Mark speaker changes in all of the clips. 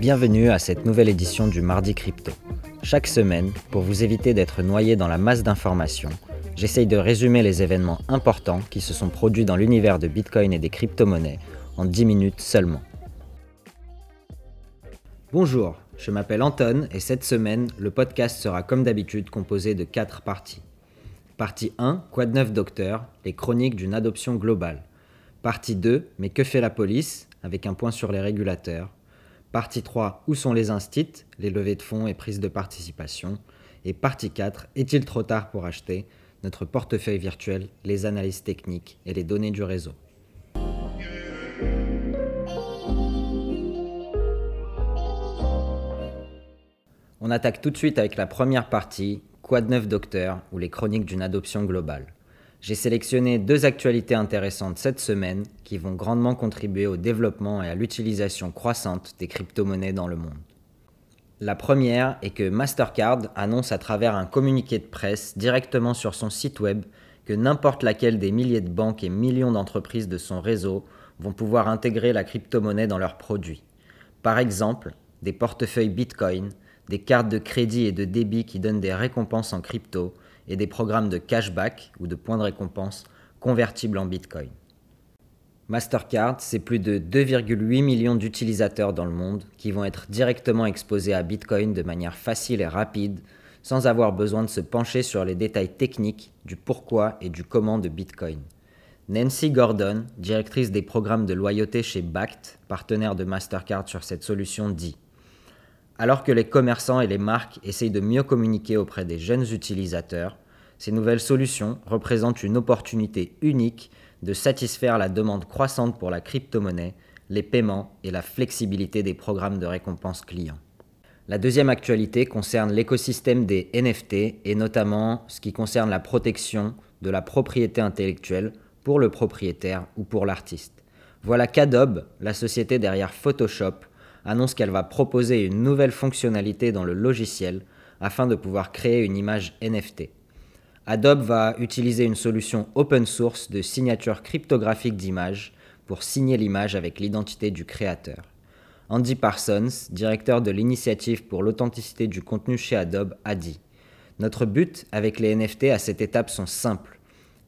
Speaker 1: Bienvenue à cette nouvelle édition du Mardi Crypto. Chaque semaine, pour vous éviter d'être noyé dans la masse d'informations, j'essaye de résumer les événements importants qui se sont produits dans l'univers de Bitcoin et des crypto-monnaies en 10 minutes seulement. Bonjour, je m'appelle Anton et cette semaine, le podcast sera comme d'habitude composé de 4 parties. Partie 1, Quoi de neuf docteur, les chroniques d'une adoption globale. Partie 2, Mais que fait la police? Avec un point sur les régulateurs. Partie 3, Où sont les instits Les levées de fonds et prises de participation. Et partie 4, Est-il trop tard pour acheter Notre portefeuille virtuel, les analyses techniques et les données du réseau? On attaque tout de suite avec la première partie, Quoi de neuf docteur ou les chroniques d'une adoption globale. J'ai sélectionné deux actualités intéressantes cette semaine qui vont grandement contribuer au développement et à l'utilisation croissante des crypto-monnaies dans le monde. La première est que Mastercard annonce à travers un communiqué de presse directement sur son site web que n'importe laquelle des milliers de banques et millions d'entreprises de son réseau vont pouvoir intégrer la crypto-monnaie dans leurs produits. Par exemple, des portefeuilles Bitcoin, des cartes de crédit et de débit qui donnent des récompenses en crypto, et des programmes de cashback ou de points de récompense convertibles en Bitcoin. Mastercard, c'est plus de 2,8 millions d'utilisateurs dans le monde qui vont être directement exposés à Bitcoin de manière facile et rapide, sans avoir besoin de se pencher sur les détails techniques du pourquoi et du comment de Bitcoin. Nancy Gordon, directrice des programmes de loyauté chez Bact, partenaire de Mastercard sur cette solution, dit alors que les commerçants et les marques essayent de mieux communiquer auprès des jeunes utilisateurs, ces nouvelles solutions représentent une opportunité unique de satisfaire la demande croissante pour la crypto-monnaie, les paiements et la flexibilité des programmes de récompense clients. La deuxième actualité concerne l'écosystème des NFT et notamment ce qui concerne la protection de la propriété intellectuelle pour le propriétaire ou pour l'artiste. Voilà qu'Adobe, la société derrière Photoshop, annonce qu'elle va proposer une nouvelle fonctionnalité dans le logiciel afin de pouvoir créer une image NFT. Adobe va utiliser une solution open source de signature cryptographique d'image pour signer l'image avec l'identité du créateur. Andy Parsons, directeur de l'initiative pour l'authenticité du contenu chez Adobe, a dit Notre but avec les NFT à cette étape sont simples.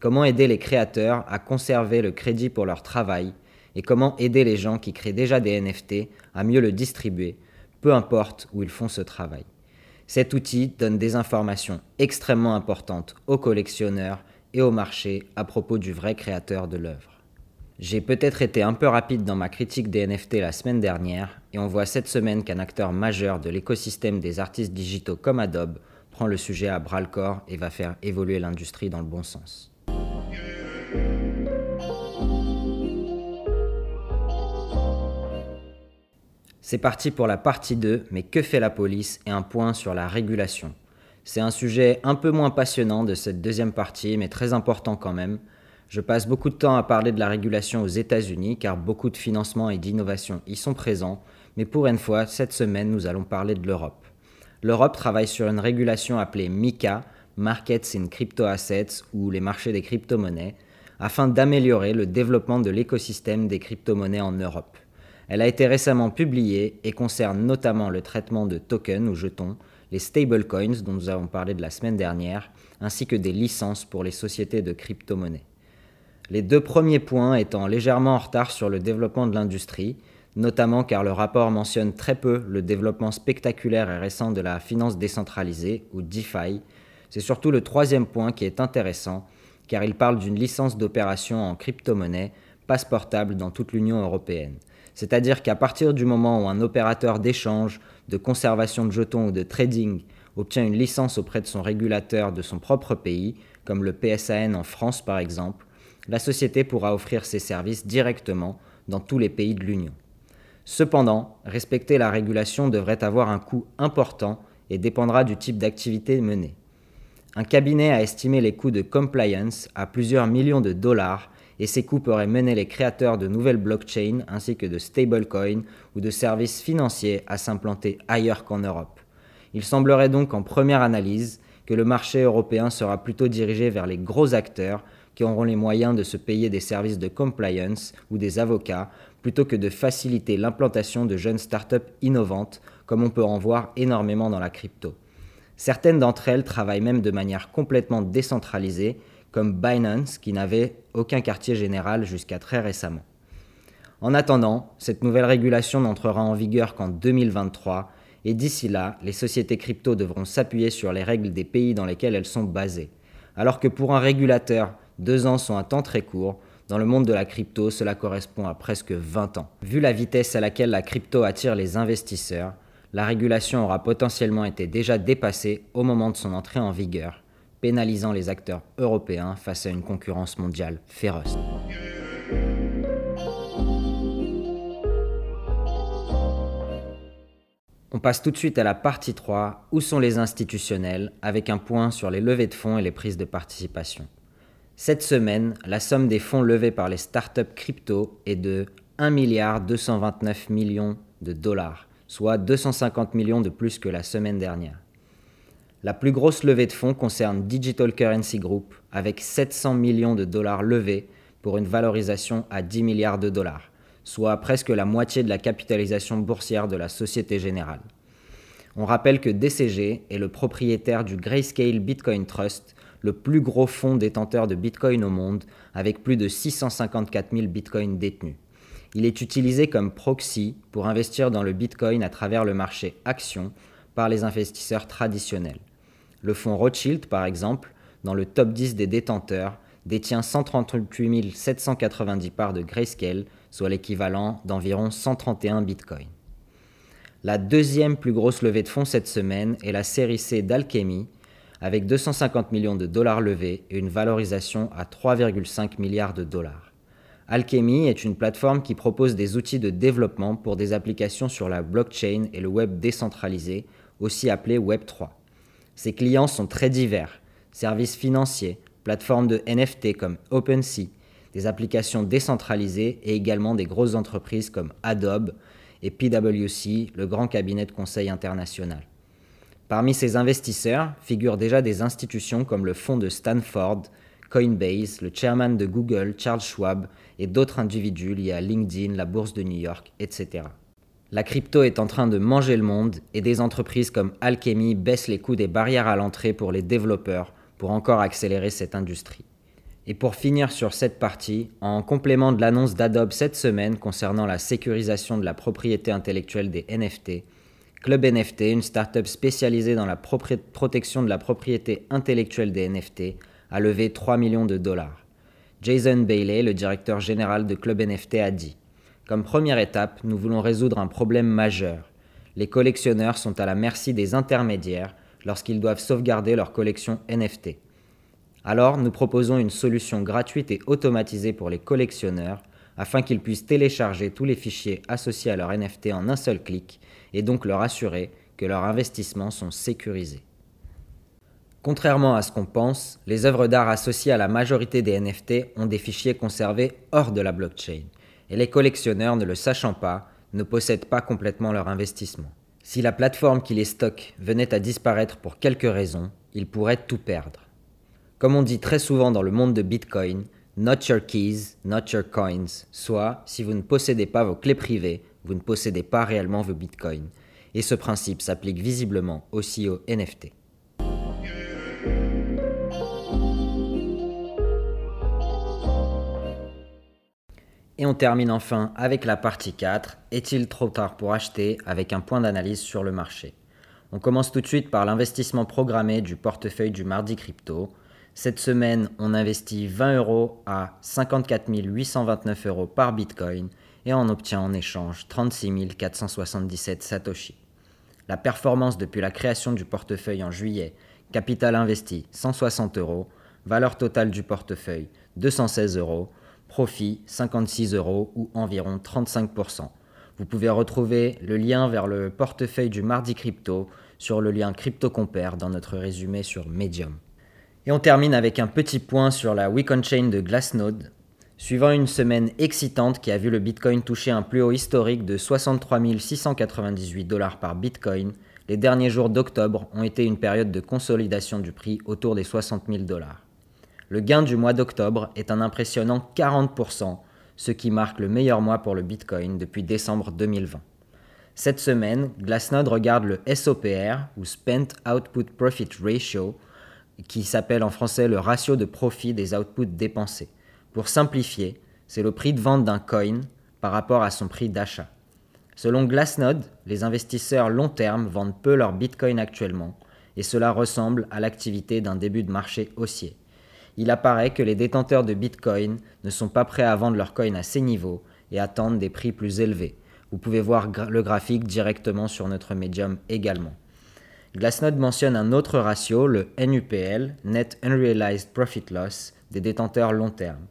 Speaker 1: Comment aider les créateurs à conserver le crédit pour leur travail et comment aider les gens qui créent déjà des NFT à mieux le distribuer, peu importe où ils font ce travail. Cet outil donne des informations extrêmement importantes aux collectionneurs et au marché à propos du vrai créateur de l'œuvre. J'ai peut-être été un peu rapide dans ma critique des NFT la semaine dernière, et on voit cette semaine qu'un acteur majeur de l'écosystème des artistes digitaux comme Adobe prend le sujet à bras le corps et va faire évoluer l'industrie dans le bon sens. C'est parti pour la partie 2, mais que fait la police et un point sur la régulation. C'est un sujet un peu moins passionnant de cette deuxième partie, mais très important quand même. Je passe beaucoup de temps à parler de la régulation aux États-Unis, car beaucoup de financement et d'innovation y sont présents, mais pour une fois, cette semaine, nous allons parler de l'Europe. L'Europe travaille sur une régulation appelée MICA, Markets in Crypto Assets, ou les marchés des crypto-monnaies, afin d'améliorer le développement de l'écosystème des crypto-monnaies en Europe. Elle a été récemment publiée et concerne notamment le traitement de tokens ou jetons, les stablecoins dont nous avons parlé de la semaine dernière, ainsi que des licences pour les sociétés de crypto-monnaies. Les deux premiers points étant légèrement en retard sur le développement de l'industrie, notamment car le rapport mentionne très peu le développement spectaculaire et récent de la finance décentralisée, ou DeFi, c'est surtout le troisième point qui est intéressant, car il parle d'une licence d'opération en crypto-monnaie passeportable dans toute l'Union européenne. C'est-à-dire qu'à partir du moment où un opérateur d'échange, de conservation de jetons ou de trading obtient une licence auprès de son régulateur de son propre pays, comme le PSAN en France par exemple, la société pourra offrir ses services directement dans tous les pays de l'Union. Cependant, respecter la régulation devrait avoir un coût important et dépendra du type d'activité menée. Un cabinet a estimé les coûts de compliance à plusieurs millions de dollars et ces coûts pourraient mener les créateurs de nouvelles blockchains ainsi que de stablecoins ou de services financiers à s'implanter ailleurs qu'en Europe. Il semblerait donc en première analyse que le marché européen sera plutôt dirigé vers les gros acteurs qui auront les moyens de se payer des services de compliance ou des avocats plutôt que de faciliter l'implantation de jeunes startups innovantes comme on peut en voir énormément dans la crypto. Certaines d'entre elles travaillent même de manière complètement décentralisée, comme Binance qui n'avait aucun quartier général jusqu'à très récemment. En attendant, cette nouvelle régulation n'entrera en vigueur qu'en 2023 et d'ici là, les sociétés crypto devront s'appuyer sur les règles des pays dans lesquels elles sont basées. Alors que pour un régulateur, deux ans sont un temps très court, dans le monde de la crypto, cela correspond à presque 20 ans. Vu la vitesse à laquelle la crypto attire les investisseurs, la régulation aura potentiellement été déjà dépassée au moment de son entrée en vigueur, pénalisant les acteurs européens face à une concurrence mondiale féroce. On passe tout de suite à la partie 3, où sont les institutionnels, avec un point sur les levées de fonds et les prises de participation. Cette semaine, la somme des fonds levés par les startups crypto est de 1 milliard 229 millions de dollars, soit 250 millions de plus que la semaine dernière. La plus grosse levée de fonds concerne Digital Currency Group, avec 700 millions de dollars levés pour une valorisation à 10 milliards de dollars, soit presque la moitié de la capitalisation boursière de la Société Générale. On rappelle que DCG est le propriétaire du Grayscale Bitcoin Trust, le plus gros fonds détenteur de Bitcoin au monde, avec plus de 654 000 Bitcoins détenus. Il est utilisé comme proxy pour investir dans le Bitcoin à travers le marché action par les investisseurs traditionnels. Le fonds Rothschild, par exemple, dans le top 10 des détenteurs, détient 138 790 parts de Grayscale, soit l'équivalent d'environ 131 bitcoins. La deuxième plus grosse levée de fonds cette semaine est la série C d'Alchemy, avec 250 millions de dollars levés et une valorisation à 3,5 milliards de dollars. Alchemy est une plateforme qui propose des outils de développement pour des applications sur la blockchain et le web décentralisé, aussi appelé Web3. Ses clients sont très divers, services financiers, plateformes de NFT comme OpenSea, des applications décentralisées et également des grosses entreprises comme Adobe et PwC, le grand cabinet de conseil international. Parmi ces investisseurs figurent déjà des institutions comme le fonds de Stanford, Coinbase, le chairman de Google, Charles Schwab, et d'autres individus liés à LinkedIn, la bourse de New York, etc. La crypto est en train de manger le monde et des entreprises comme Alchemy baissent les coûts des barrières à l'entrée pour les développeurs pour encore accélérer cette industrie. Et pour finir sur cette partie, en complément de l'annonce d'Adobe cette semaine concernant la sécurisation de la propriété intellectuelle des NFT, Club NFT, une startup spécialisée dans la protection de la propriété intellectuelle des NFT, a levé 3 millions de dollars. Jason Bailey, le directeur général de Club NFT, a dit Comme première étape, nous voulons résoudre un problème majeur. Les collectionneurs sont à la merci des intermédiaires lorsqu'ils doivent sauvegarder leur collection NFT. Alors, nous proposons une solution gratuite et automatisée pour les collectionneurs afin qu'ils puissent télécharger tous les fichiers associés à leur NFT en un seul clic et donc leur assurer que leurs investissements sont sécurisés. Contrairement à ce qu'on pense, les œuvres d'art associées à la majorité des NFT ont des fichiers conservés hors de la blockchain, et les collectionneurs, ne le sachant pas, ne possèdent pas complètement leur investissement. Si la plateforme qui les stocke venait à disparaître pour quelque raison, ils pourraient tout perdre. Comme on dit très souvent dans le monde de Bitcoin, not your keys, not your coins, soit si vous ne possédez pas vos clés privées, vous ne possédez pas réellement vos bitcoins. Et ce principe s'applique visiblement aussi aux NFT. Et on termine enfin avec la partie 4, est-il trop tard pour acheter avec un point d'analyse sur le marché? On commence tout de suite par l'investissement programmé du portefeuille du mardi crypto. Cette semaine, on investit 20 euros à 54 829 euros par bitcoin et on obtient en échange 36 477 Satoshi. La performance depuis la création du portefeuille en juillet, capital investi 160 euros, valeur totale du portefeuille 216 euros, profit 56 euros ou environ 35%. Vous pouvez retrouver le lien vers le portefeuille du mardi crypto sur le lien CryptoCompare dans notre résumé sur Medium. Et on termine avec un petit point sur la Week Chain de Glassnode. Suivant une semaine excitante qui a vu le Bitcoin toucher un plus haut historique de 63 698 dollars par Bitcoin, les derniers jours d'octobre ont été une période de consolidation du prix autour des 60 000 dollars. Le gain du mois d'octobre est un impressionnant 40%, ce qui marque le meilleur mois pour le Bitcoin depuis décembre 2020. Cette semaine, Glassnode regarde le SOPR, ou Spent Output Profit Ratio, qui s'appelle en français le ratio de profit des outputs dépensés. Pour simplifier, c'est le prix de vente d'un coin par rapport à son prix d'achat. Selon Glassnode, les investisseurs long terme vendent peu leur Bitcoin actuellement, et cela ressemble à l'activité d'un début de marché haussier. Il apparaît que les détenteurs de Bitcoin ne sont pas prêts à vendre leur coin à ces niveaux et attendent des prix plus élevés. Vous pouvez voir le graphique directement sur notre médium également. Glassnode mentionne un autre ratio, le NUPL, Net Unrealized Profit Loss, des détenteurs long terme.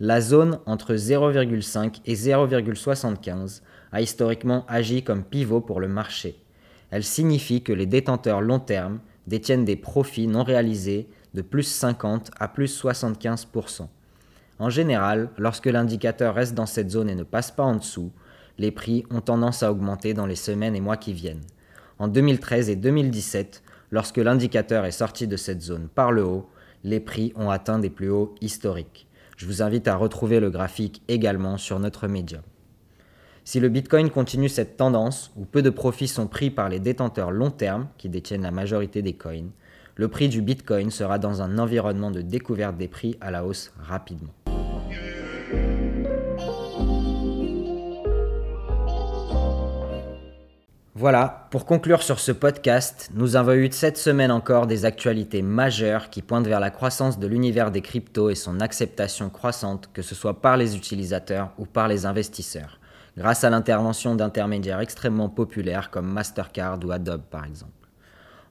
Speaker 1: La zone entre 0,5 et 0,75 a historiquement agi comme pivot pour le marché. Elle signifie que les détenteurs long terme détiennent des profits non réalisés de plus 50 à plus 75%. En général, lorsque l'indicateur reste dans cette zone et ne passe pas en dessous, les prix ont tendance à augmenter dans les semaines et mois qui viennent en 2013 et 2017, lorsque l'indicateur est sorti de cette zone par le haut, les prix ont atteint des plus hauts historiques. Je vous invite à retrouver le graphique également sur notre média. Si le Bitcoin continue cette tendance, où peu de profits sont pris par les détenteurs long terme, qui détiennent la majorité des coins, le prix du Bitcoin sera dans un environnement de découverte des prix à la hausse rapidement. Voilà, pour conclure sur ce podcast, nous avons eu cette semaine encore des actualités majeures qui pointent vers la croissance de l'univers des cryptos et son acceptation croissante, que ce soit par les utilisateurs ou par les investisseurs, grâce à l'intervention d'intermédiaires extrêmement populaires comme Mastercard ou Adobe par exemple.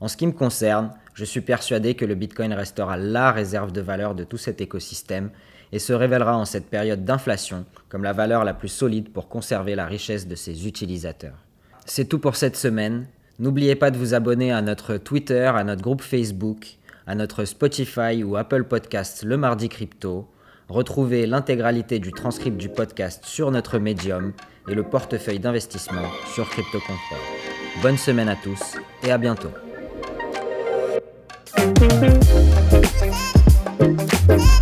Speaker 1: En ce qui me concerne, je suis persuadé que le Bitcoin restera la réserve de valeur de tout cet écosystème et se révélera en cette période d'inflation comme la valeur la plus solide pour conserver la richesse de ses utilisateurs. C'est tout pour cette semaine. N'oubliez pas de vous abonner à notre Twitter, à notre groupe Facebook, à notre Spotify ou Apple Podcasts le mardi crypto. Retrouvez l'intégralité du transcript du podcast sur notre Medium et le portefeuille d'investissement sur CryptoControl. Bonne semaine à tous et à bientôt. Thank you.